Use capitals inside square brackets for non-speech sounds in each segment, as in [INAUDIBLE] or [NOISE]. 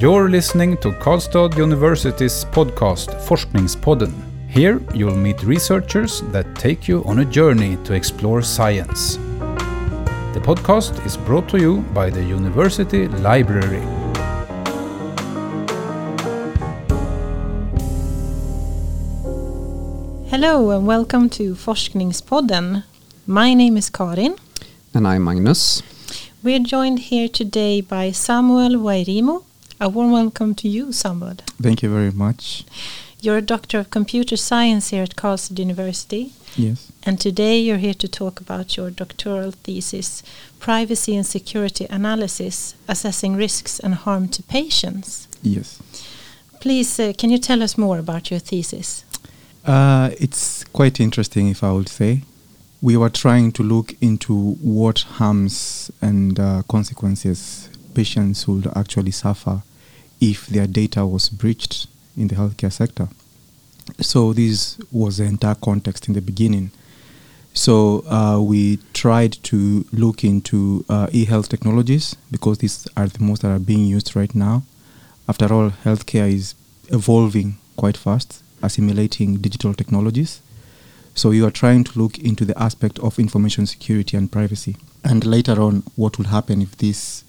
You're listening to Karlstad University's podcast Forskningspodden. Here you'll meet researchers that take you on a journey to explore science. The podcast is brought to you by the University Library. Hello and welcome to Forskningspodden. My name is Karin. And I'm Magnus. We're joined here today by Samuel Wairimu. A warm welcome to you, Samuel. Thank you very much. You're a doctor of computer science here at Karlstad University. Yes. And today you're here to talk about your doctoral thesis, Privacy and Security Analysis, Assessing Risks and Harm to Patients. Yes. Please, uh, can you tell us more about your thesis? Uh, it's quite interesting, if I would say. We were trying to look into what harms and uh, consequences patients would actually suffer if their data was breached in the healthcare sector. So, this was the entire context in the beginning. So, uh, we tried to look into uh, e health technologies because these are the most that are being used right now. After all, healthcare is evolving quite fast assimilating digital technologies. So you are trying to look into the aspect of information security and privacy. And later on, what will happen if these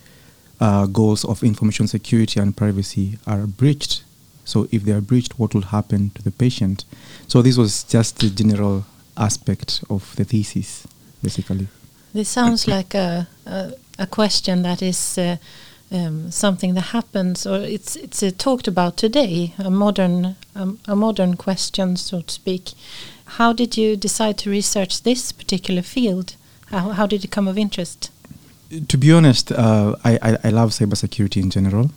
uh, goals of information security and privacy are breached? So if they are breached, what will happen to the patient? So this was just the general aspect of the thesis, basically. This sounds like a, a, a question that is uh, um, something that happens, or it's it's uh, talked about today, a modern um, a modern question, so to speak. How did you decide to research this particular field? How how did it come of interest? To be honest, uh, I, I, I love cybersecurity in general,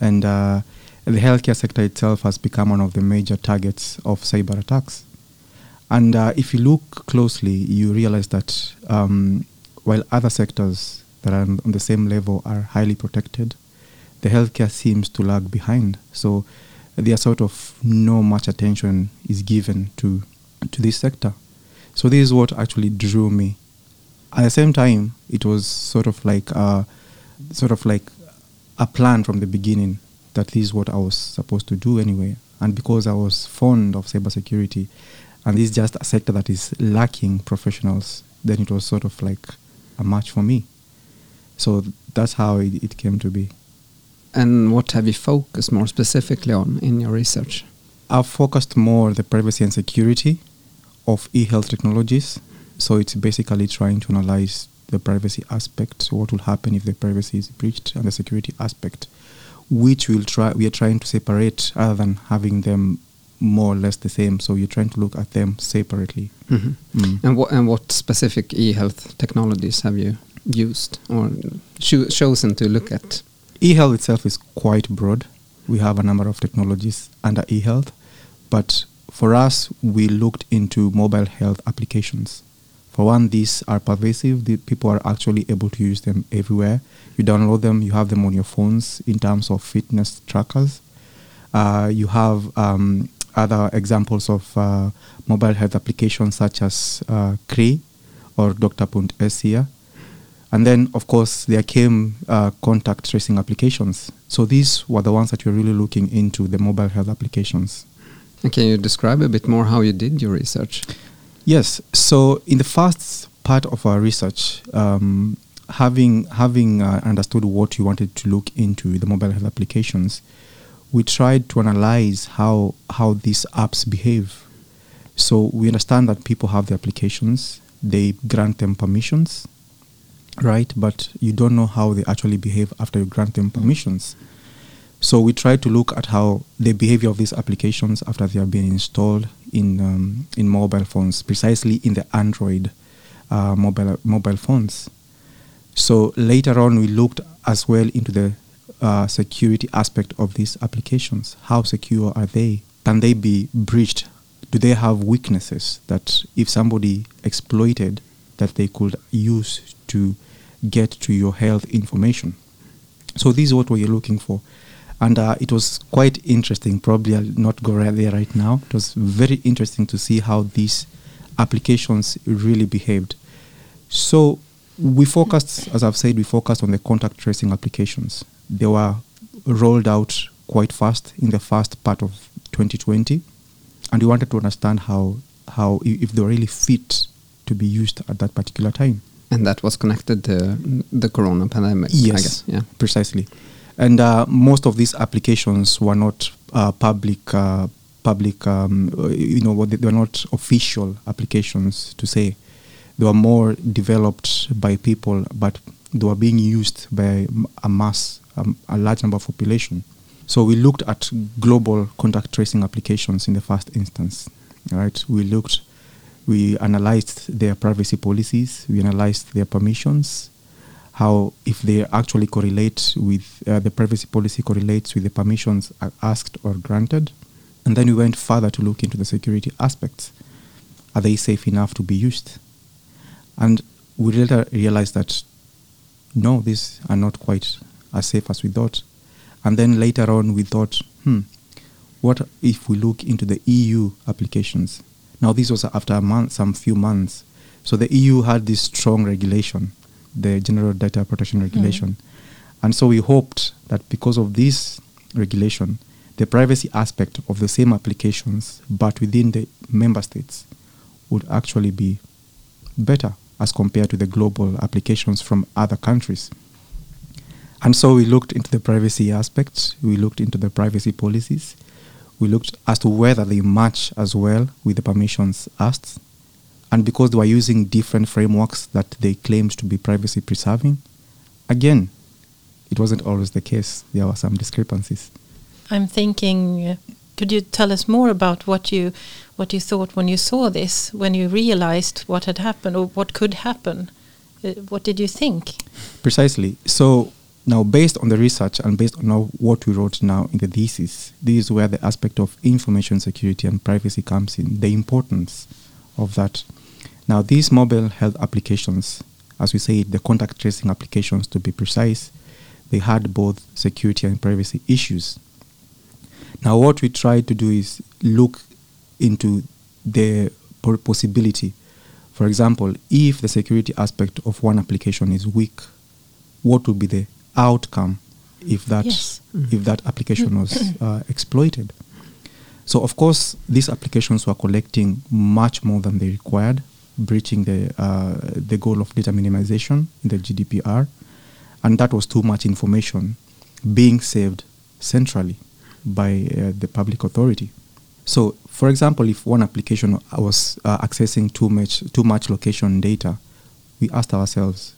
and uh, the healthcare sector itself has become one of the major targets of cyber attacks. And uh, if you look closely, you realize that um, while other sectors that are on the same level are highly protected, the healthcare seems to lag behind. So there sort of no much attention is given to to this sector. So this is what actually drew me. At the same time, it was sort of like a, sort of like a plan from the beginning that this is what I was supposed to do anyway. And because I was fond of cybersecurity, and this is just a sector that is lacking professionals, then it was sort of like a match for me. So that's how it, it came to be. And what have you focused more specifically on in your research? I've focused more the privacy and security of e-health technologies. So it's basically trying to analyze the privacy aspect, so what will happen if the privacy is breached, and the security aspect, which we'll try we are trying to separate rather than having them more or less the same. So you're trying to look at them separately. Mm -hmm. mm. And what and what specific e-health technologies have you used or cho chosen to look at? E-health itself is quite broad. We have a number of technologies under e-health, but for us, we looked into mobile health applications. For one, these are pervasive. The people are actually able to use them everywhere. You download them, you have them on your phones in terms of fitness trackers. Uh, you have um, other examples of uh, mobile health applications such as uh, Kry or here and then, of course, there came uh, contact tracing applications. So these were the ones that we're really looking into, the mobile health applications. Can you describe a bit more how you did your research? Yes. So in the first part of our research, um, having having uh, understood what you wanted to look into the mobile health applications, we tried to analyze how how these apps behave. So we understand that people have the applications, they grant them permissions, right? But you don't know how they actually behave after you grant them permissions. So we try to look at how the behavior of these applications after they have been installed in um, in mobile phones, precisely in the Android uh, mobile mobile phones. So later on, we looked as well into the uh, security aspect of these applications. How secure are they? Can they be breached? Do they have weaknesses that if somebody exploited, that they could use to get to your health information. So this is what we're looking for. And uh, it was quite interesting. Probably I'll not go right there right now. It was very interesting to see how these applications really behaved. So we focused, as I've said, we focused on the contact tracing applications. They were rolled out quite fast in the first part of 2020, and we wanted to understand how how if they were really fit to be used at that particular time. And that was connected to the corona pandemic, I Yes. guess. Yeah. precisely. And uh, most of these applications were not uh, public, uh, public. Um, you know, they were not official applications to say. They were more developed by people, but they were being used by a mass, um, a large number of population. So we looked at global contact tracing applications in the first instance. Right? We looked, we analyzed their privacy policies, we analyzed their permissions, how if they actually correlate with uh, the privacy policy correlates with the permissions asked or granted. And then we went further to look into the security aspects. Are they safe enough to be used? And we later realized that no these are not quite as safe as we thought. And then later on we thought hmm what if we look into the EU applications? Now this was after a month some few months. So the EU had this strong regulation the General Data Protection mm-hmm. Regulation. And so we hoped that because of this regulation, the privacy aspect of the same applications, but within the member states, would actually be better as compared to the global applications from other countries. And so we looked into the privacy aspects, we looked into the privacy policies, we looked as to whether they match as well with the permissions asked. And because they were using different frameworks that they claimed to be privacy preserving, again, it wasn't always the case. There were some discrepancies. I'm thinking. Uh, could you tell us more about what you what you thought when you saw this, when you realized what had happened or what could happen? Uh, what did you think? Precisely. So now, based on the research and based on now what we wrote now in the thesis, this is where the aspect of information security and privacy comes in. The importance of that. Now, these mobile health applications, as we say, the contact tracing applications to be precise, they had both security and privacy issues. Now, what we tried to do is look into the possibility. For example, if the security aspect of one application is weak, what would be the outcome if that Yes. if that application was uh, exploited? So, of course, these applications were collecting much more than they required, breaching the uh, the goal of data minimization in the GDPR, and that was too much information being saved centrally by uh, the public authority. So, for example, if one application was uh, accessing too much too much location data, we asked ourselves,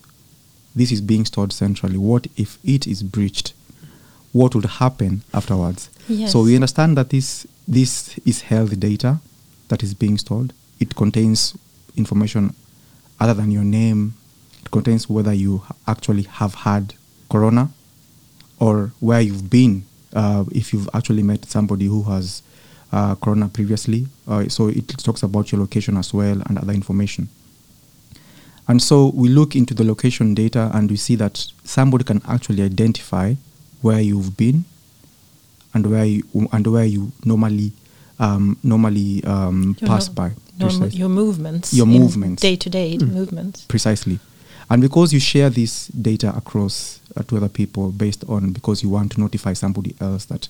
this is being stored centrally. What if it is breached? What would happen afterwards? Yes. So we understand that this this is health data that is being stored. It contains information other than your name. It contains whether you actually have had corona or where you've been. Uh, if you've actually met somebody who has uh, corona previously, uh, so it talks about your location as well and other information. And so we look into the location data and we see that somebody can actually identify where you've been and where you and where you normally um, normally um, pass by. Normal- Precisely. your movements. Your movements. Day to day movements. Precisely. And because you share this data across uh, to other people based on because you want to notify somebody else that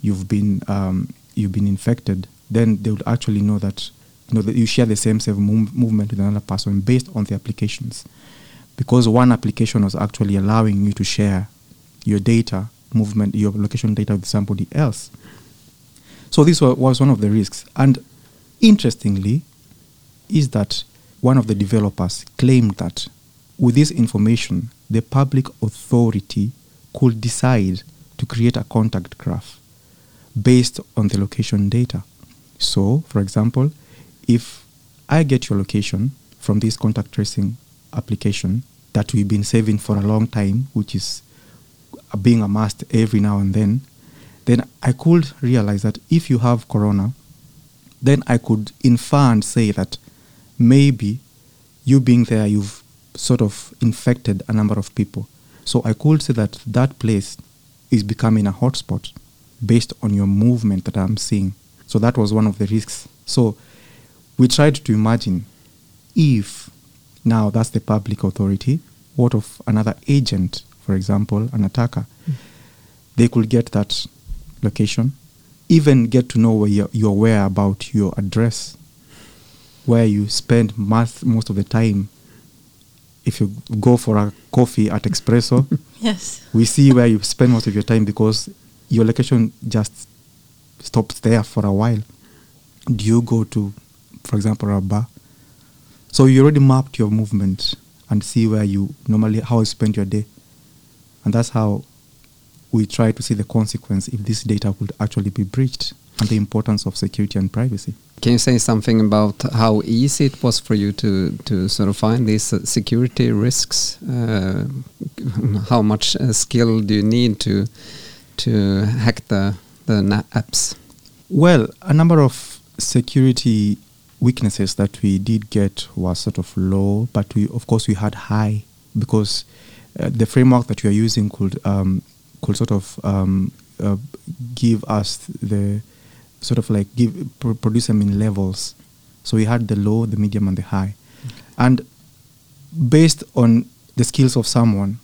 you've been um, you've been infected, then they would actually know that you know that you share the same same mov- movement with another person based on the applications. Because one application was actually allowing you to share your data movement, your location data with somebody else. So this was one of the risks. And interestingly, is that one of the developers claimed that with this information, the public authority could decide to create a contact graph based on the location data. So, for example, if I get your location from this contact tracing application that we've been saving for a long time, which is being amassed every now and then, then I could realize that if you have corona, then I could infer and say that maybe you being there, you've sort of infected a number of people. So I could say that that place is becoming a hotspot based on your movement that I'm seeing. So that was one of the risks. So we tried to imagine if now that's the public authority, what of another agent, for example, an attacker? The they could get that location, even get to know where you're, you're where about your address, where you spend most, most of the time. If you go for a coffee at Espresso, [LAUGHS] Yes. we see where you spend most of your time because your location just stops there for a while. Do you go to, for example, a bar? So you already mapped your movement and see where you normally how you spend your day, and that's how we try to see the consequence if this data could actually be breached and the importance of security and privacy. Can you say something about how easy it was for you to to sort of find these uh, security risks? Uh, how much uh, skill do you need to to hack the the apps? Well, a number of security weaknesses that we did get was sort of low, but we, of course, we had high because uh, the framework that we are using could um, could sort of um, uh, give us the sort of like give pr- produce them in levels. So we had the low, the medium, and the high, and based on the skills of someone,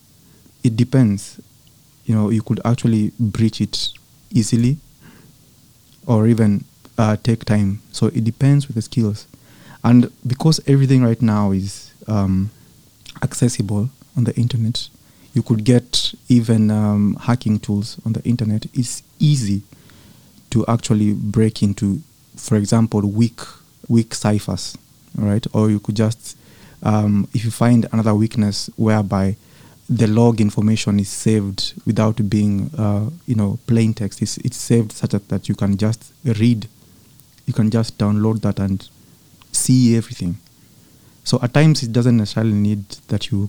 it depends. You know, you could actually breach it easily or even uh, take time. So it depends with the skills. And because everything right now is um, accessible on the internet, you could get even um, hacking tools on the internet. It's easy to actually break into, for example, weak weak ciphers, right? Or you could just, um, if you find another weakness whereby the log information is saved without being, uh, you know, plain text. It's, it's saved such that, that you can just read, you can just download that and see everything. So at times it doesn't necessarily need that you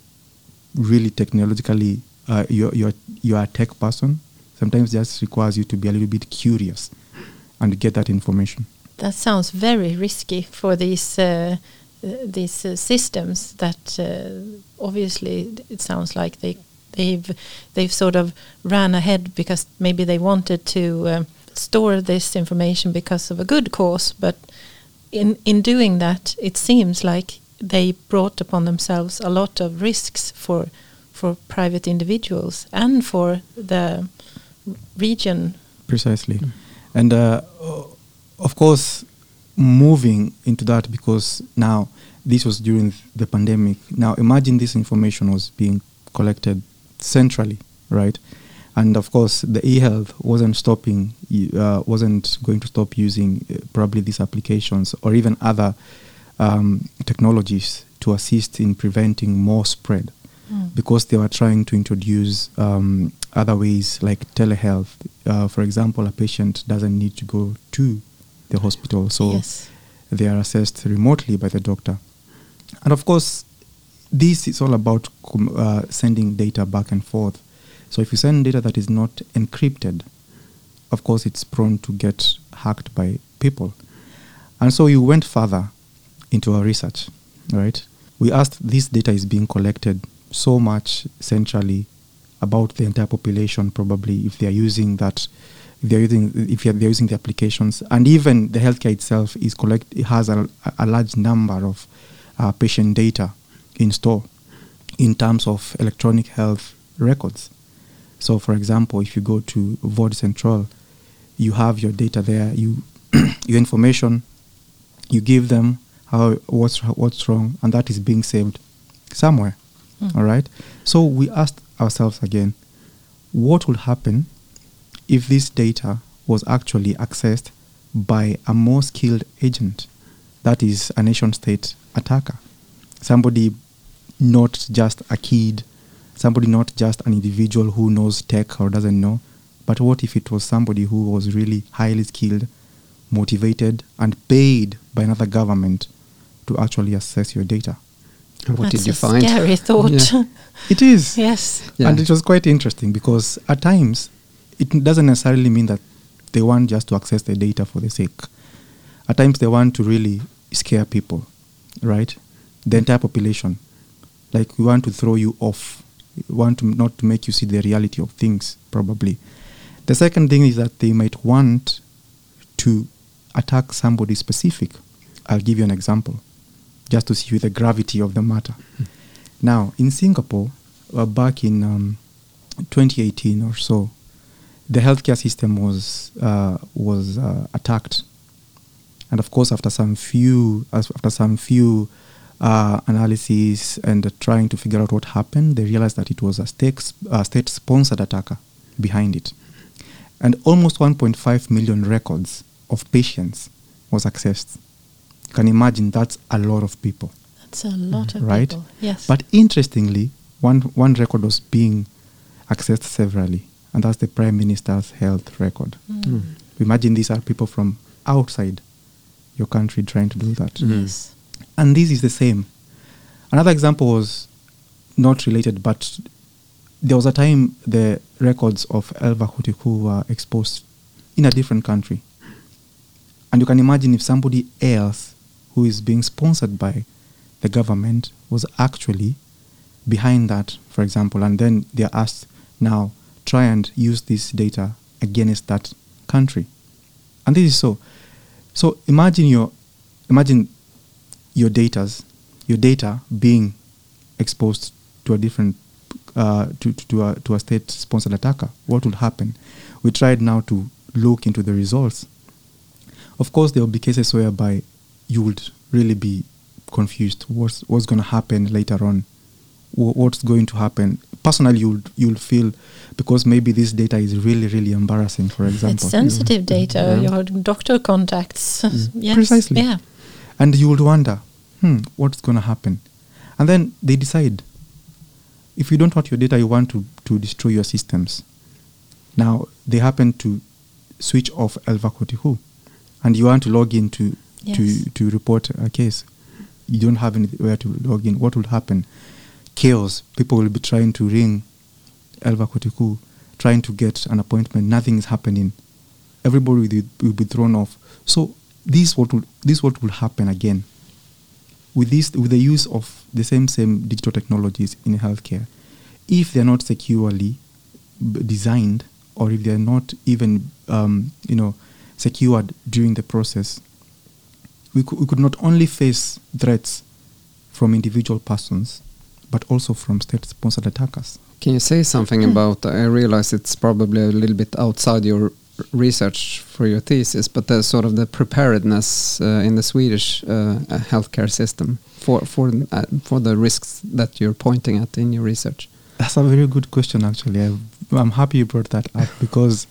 really technologically, uh, you're, you're, you're a tech person. Sometimes just requires you to be a little bit curious and get that information. That sounds very risky for these uh, uh, these uh, systems. That uh, obviously it sounds like they they've they've sort of ran ahead because maybe they wanted to um, store this information because of a good cause, but in in doing that, it seems like they brought upon themselves a lot of risks for for private individuals and for the region. Precisely. And uh, of course, moving into that because now this was during the pandemic. Now imagine this information was being collected centrally, right? And of course, the e-health wasn't stopping, uh, wasn't going to stop using uh, probably these applications or even other um, technologies to assist in preventing more spread because they were trying to introduce um, other ways like telehealth. Uh, for example, a patient doesn't need to go to the hospital, so yes. they are assessed remotely by the doctor. And of course, this is all about com- uh, sending data back and forth. So if you send data that is not encrypted, of course, it's prone to get hacked by people. And so you went further into our research, right? We asked this data is being collected so much centrally about the entire population, probably if they are using that, if they're using if they're using the applications, and even the healthcare itself is collect it has a, a large number of uh, patient data in store in terms of electronic health records. So, for example, if you go to vårdcentral, you have your data there, you [CLEARS THROAT] your information, you give them how what's what's wrong, and that is being saved somewhere. Hmm. All right. So we asked ourselves again, what would happen if this data was actually accessed by a more skilled agent, that is a nation state attacker, somebody not just a kid, somebody not just an individual who knows tech or doesn't know, but what if it was somebody who was really highly skilled, motivated, and paid by another government to actually access your data? And what That's did you a find? Scary thought. Yeah. [LAUGHS] It is. yes. Yeah. And it was quite interesting because at times it doesn't necessarily mean that they want just to access the data for the sake. At times they want to really scare people, right? The entire population. Like we want to throw you off. We want to not to make you see the reality of things, probably. The second thing is that they might want to attack somebody specific. I'll give you an example, just to see the gravity of the matter. Now, in Singapore, uh, back in um, 2018 or so, the healthcare system was uh, was uh, attacked, and of course, after some few after some few uh, analysis and trying to figure out what happened, they realized that it was a state a state-sponsored attacker behind it, and almost 1.5 million records of patients was accessed. You can imagine that's a lot of people. That's a lot of right? people. Yes. But interestingly, one one record was being accessed severally, and that's the Prime Minister's health record. Mm. Imagine these are people from outside your country trying to do that. Mhm. Yes. And this is the same. Another example was not related, but there was a time the records of 1177 were exposed in a different country. And you can imagine if somebody else who is being sponsored by the government was actually behind that, for example, and then they're asked now try and use this data against that country. And this is so. So imagine your imagine your data's your data being exposed to a different uh, to, to, to a, to a state sponsored attacker. What would happen? We tried now to look into the results. Of course, there will be cases whereby you would really be confused. What's what's going to happen later on? What's going to happen? Personally, you'll you'll feel because maybe this data is really really embarrassing. For example, It's sensitive data, Yeah. your doctor contacts. [LAUGHS] yes. Precisely. Yeah. and you would wonder, hmm, what's going to happen? And then they decide. If you don't want your data, you want to, to destroy your systems. Now, they happen to switch off 1177, and you want to log in to, To, to report a case. You don't have anywhere to log in. What will happen? Chaos. People will be trying to ring 1177, trying to get an appointment. Nothing is happening. Everybody will be, will be thrown off. So this what will this what will happen again with this with the use of the same same digital technologies in healthcare. If they're not securely designed, or if they're not even um, you know secured during the process, we could, we could not only face threats from individual persons, but also from state-sponsored attackers. Can you say something about? I realize it's probably a little bit outside your research for your thesis, but the sort of the preparedness uh, in the Swedish uh, uh, healthcare system for for uh, for the risks that you're pointing at in your research. That's a very good question, actually. I, I'm happy you brought that up because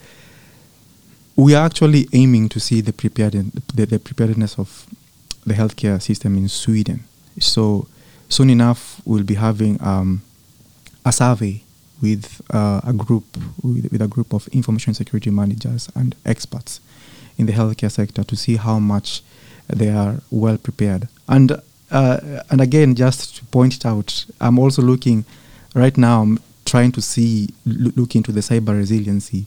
we are actually aiming to see the, prepared, the, the preparedness of the healthcare system in Sweden. So soon enough, we'll be having um, a survey with uh, a group with, with a group of information security managers and experts in the healthcare sector to see how much they are well prepared. And uh, and again, just to point it out, I'm also looking right now. I'm trying to see loo- look into the cyber resiliency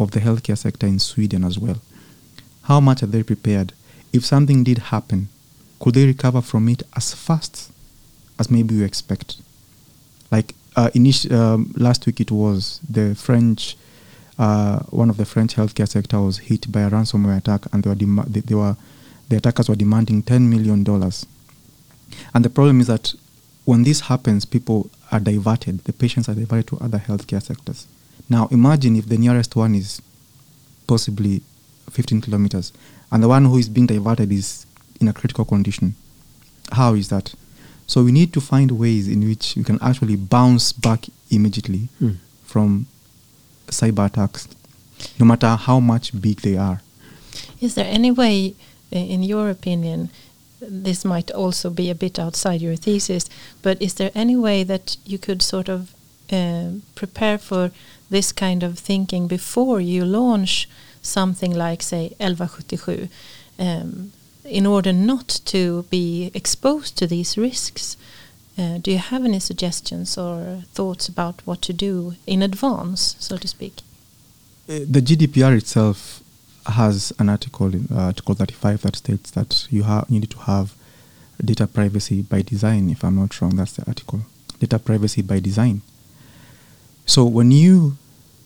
of the healthcare sector in Sweden as well. How much are they prepared? If something did happen, could they recover from it as fast as maybe you expect? Like uh, init- um, last week, it was the French. Uh, one of the French healthcare sector was hit by a ransomware attack, and they were, dem- they, they were the attackers were demanding ten million dollars. And the problem is that when this happens, people are diverted. The patients are diverted to other healthcare sectors. Now, imagine if the nearest one is possibly 15 kilometers, and the one who is being diverted is in a critical condition. How is that? So we need to find ways in which we can actually bounce back immediately Mm. from cyber attacks, no matter how much big they are. Is there any way, in your opinion, this might also be a bit outside your thesis, but is there any way that you could sort of uh, prepare for this kind of thinking before you launch something like, say, 1177, um, in order not to be exposed to these risks? Uh, do you have any suggestions or thoughts about what to do in advance, so to speak? Uh, the GDPR itself has an article in uh, Article 35 that states that you, ha- you need to have data privacy by design. If I'm not wrong, that's the article. Data privacy by design. So when you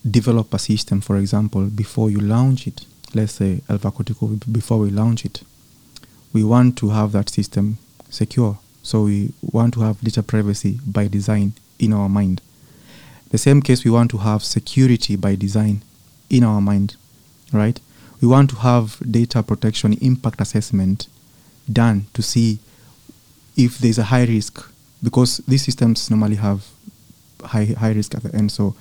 develop a system, for example, before you launch it, let's say 1177, before we launch it, we want to have that system secure. So we want to have data privacy by design in our mind. The same case, we want to have security by design in our mind, right? We want to have data protection impact assessment done to see if there's a high risk because these systems normally have high high risk at the end. So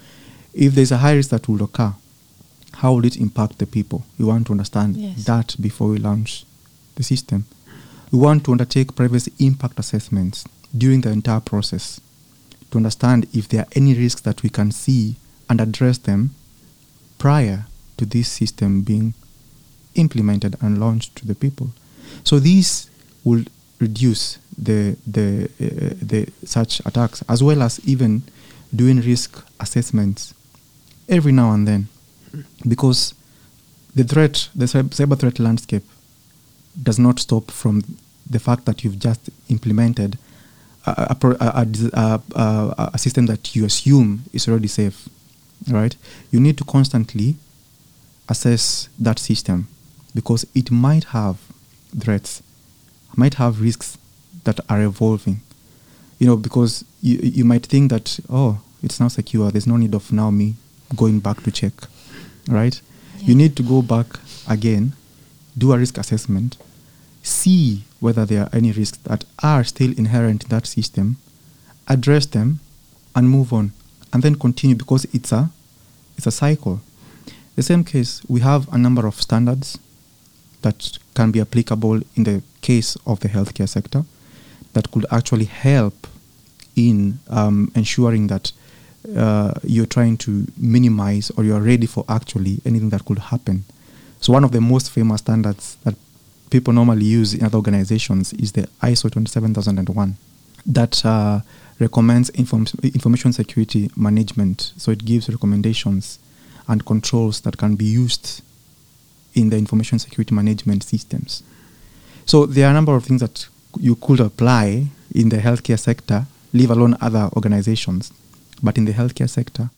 if there's a high risk that will occur, how will it impact the people? We want to understand Yes. that before we launch the system. We want to undertake privacy impact assessments during the entire process to understand if there are any risks that we can see and address them prior to this system being implemented and launched to the people. So these will reduce the the uh, the such attacks as well as even doing risk assessments every now and then. Because the threat the cyber threat landscape does not stop from the fact that you've just implemented a, a, a, a system that you assume is already safe right? You need to constantly assess that system because it might have threats might have risks that are evolving. You know because you, you might think that oh it's now secure there's no need of now me going back to check right? You need to go back again do a risk assessment see whether there are any risks that are still inherent in that system address them and move on and then continue because it's a it's a cycle. The same case we have a number of standards that can be applicable in the case of the healthcare sector that could actually help in um, ensuring that uh, you're trying to minimize or you're ready for actually anything that could happen. So one of the most famous standards that people normally use in other organizations is the ISO 27001 that uh, recommends inform- information security management. So it gives recommendations and controls that can be used in the information security management systems. So there are a number of things that you could apply in the healthcare sector, leave alone other organizations. But in the healthcare sector,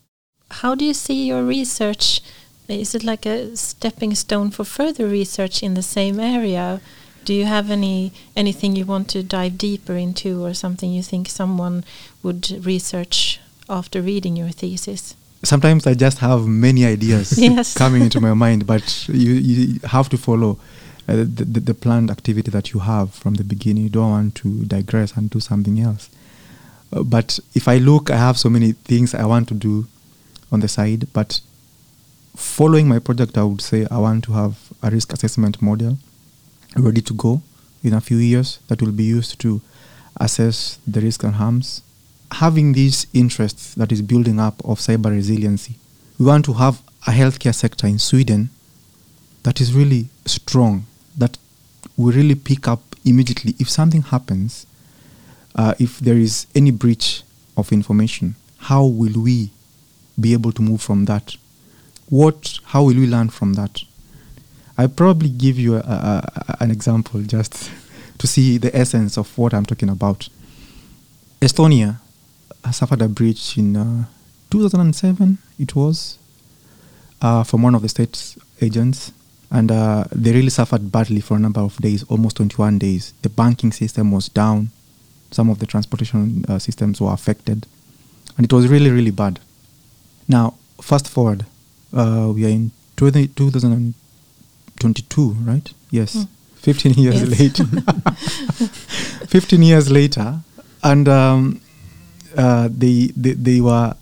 How do you see your research? Is it like a stepping stone for further research in the same area? Do you have any anything you want to dive deeper into, or something you think someone would research after reading your thesis? sometimes I just have many ideas [LAUGHS] Yes. coming into my mind, but you, you have to follow uh, the, the, the planned activity that you have from the beginning. You don't want to digress and do something else. But if I look, I have so many things I want to do on the side. But following my project, I would say I want to have a risk assessment model ready to go in a few years that will be used to assess the risks and harms. Having these interests that is building up of cyber resiliency, we want to have a healthcare sector in Sweden that is really strong, that will really pick up immediately if something happens, uh, if there is any breach of information, how will we be able to move from that? What, how will we learn from that? I probably give you a, a, an example just [LAUGHS] to see the essence of what I'm talking about. Estonia suffered a breach in uh, 2007, it was, uh, from one of the state agents. And uh, they really suffered badly for a number of days, almost 21 days. The banking system was down. Some of the transportation uh, systems were affected. And it was really, really bad. Now, fast forward, uh, we are in 20, 2022, right? Yes. Mm. 15 years Yes. later. [LAUGHS] [LAUGHS] 15 years later, and um, uh, they, they they were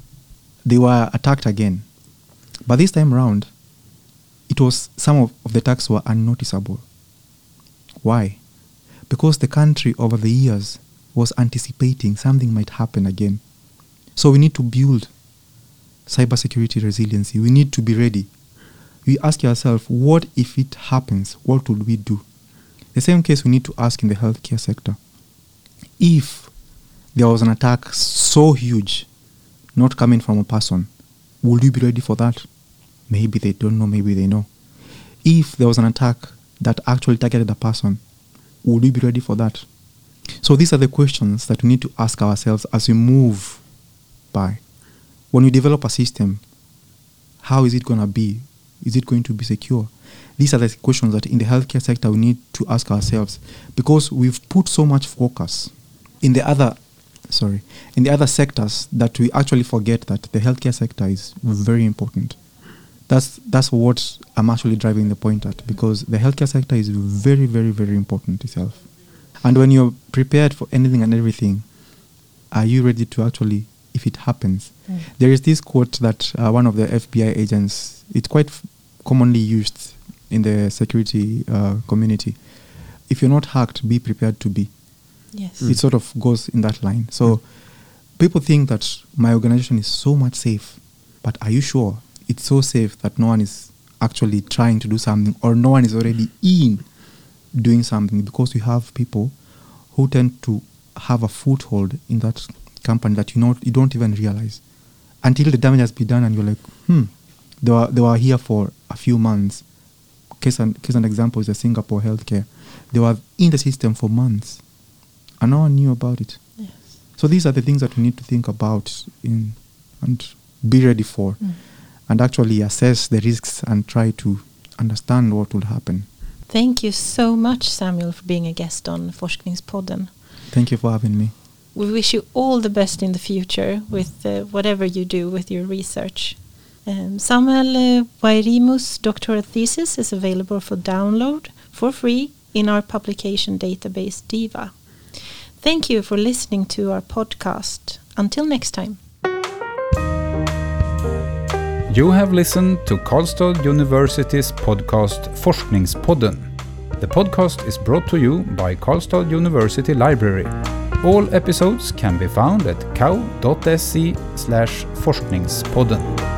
they were attacked again, but this time round, it was some of, of the attacks were unnoticeable. Why? Because the country over the years was anticipating something might happen again. So we need to build cybersecurity resiliency. We need to be ready. You ask yourself, what if it happens? What would we do? The same case we need to ask in the healthcare sector. If there was an attack so huge, not coming from a person, would you be ready for that? Maybe they don't know, maybe they know. If there was an attack that actually targeted a person, would you be ready for that? So these are the questions that we need to ask ourselves as we move by. When we develop a system, how is it going to be? Is it going to be secure? These are the questions that in the healthcare sector we need to ask ourselves because we've put so much focus in the other sorry in the other sectors that we actually forget that the healthcare sector is very important That's that's what I'm actually driving the point at because the healthcare sector is very, very, very important itself. And when you're prepared for anything and everything, are you ready to actually, if it happens? Mm. There is this quote that uh, one of the FBI agents, it's quite f- commonly used in the security uh, community. If you're not hacked, be prepared to be. Yes. It sort of goes in that line. So people think that my organization is so much safe, but are you sure it's so safe that no one is actually trying to do something or no one is already in doing something because you have people who tend to have a foothold in that company that you not you don't even realize until the damage has been done and you're like hmm they were they were here for a few months case and case and example is the Singapore healthcare they were in the system for months and no one knew about it Yes. so these are the things that we need to think about in and be ready for Mm. and actually assess the risks and try to understand what will happen. Thank you so much, Samuel, for being a guest on Forskningspodden. Thank you for having me. We wish you all the best in the future with uh, whatever you do with your research. Um, Samuel uh, Wairimu's doctoral thesis is available for download for free in our publication database DIVA. Thank you for listening to our podcast. Until next time. You have listened to Karlstad University's podcast Forskningspodden. The podcast is brought to you by Karlstad University Library. All episodes can be found at kau.se forskningspodden.